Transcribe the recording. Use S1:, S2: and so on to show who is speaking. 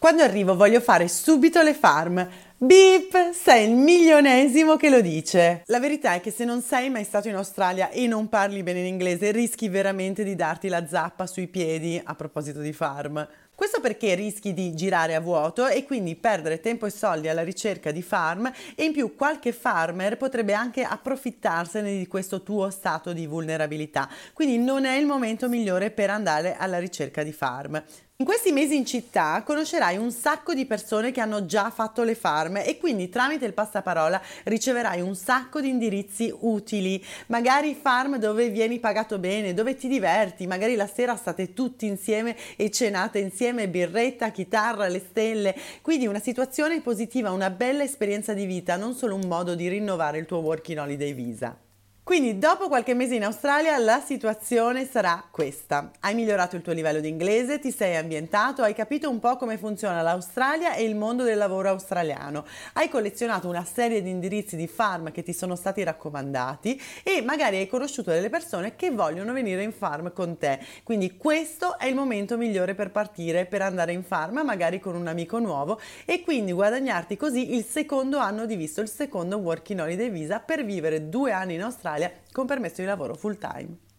S1: Quando arrivo voglio fare subito le farm. Beep, sei il milionesimo che lo dice. La verità è che se non sei mai stato in Australia e non parli bene in inglese, rischi veramente di darti la zappa sui piedi a proposito di farm. Questo perché rischi di girare a vuoto e quindi perdere tempo e soldi alla ricerca di farm e in più qualche farmer potrebbe anche approfittarsene di questo tuo stato di vulnerabilità. Quindi non è il momento migliore per andare alla ricerca di farm. In questi mesi in città conoscerai un sacco di persone che hanno già fatto le farm e quindi tramite il passaparola riceverai un sacco di indirizzi utili, magari farm dove vieni pagato bene, dove ti diverti, magari la sera state tutti insieme e cenate insieme, birretta, chitarra, le stelle, quindi una situazione positiva, una bella esperienza di vita, non solo un modo di rinnovare il tuo working holiday visa. Quindi dopo qualche mese in Australia la situazione sarà questa. Hai migliorato il tuo livello di inglese, ti sei ambientato, hai capito un po' come funziona l'Australia e il mondo del lavoro australiano. Hai collezionato una serie di indirizzi di farm che ti sono stati raccomandati e magari hai conosciuto delle persone che vogliono venire in farm con te. Quindi questo è il momento migliore per partire, per andare in farm, magari con un amico nuovo e quindi guadagnarti così il secondo anno di visto, il secondo working holiday visa per vivere due anni in Australia con permesso di lavoro full time.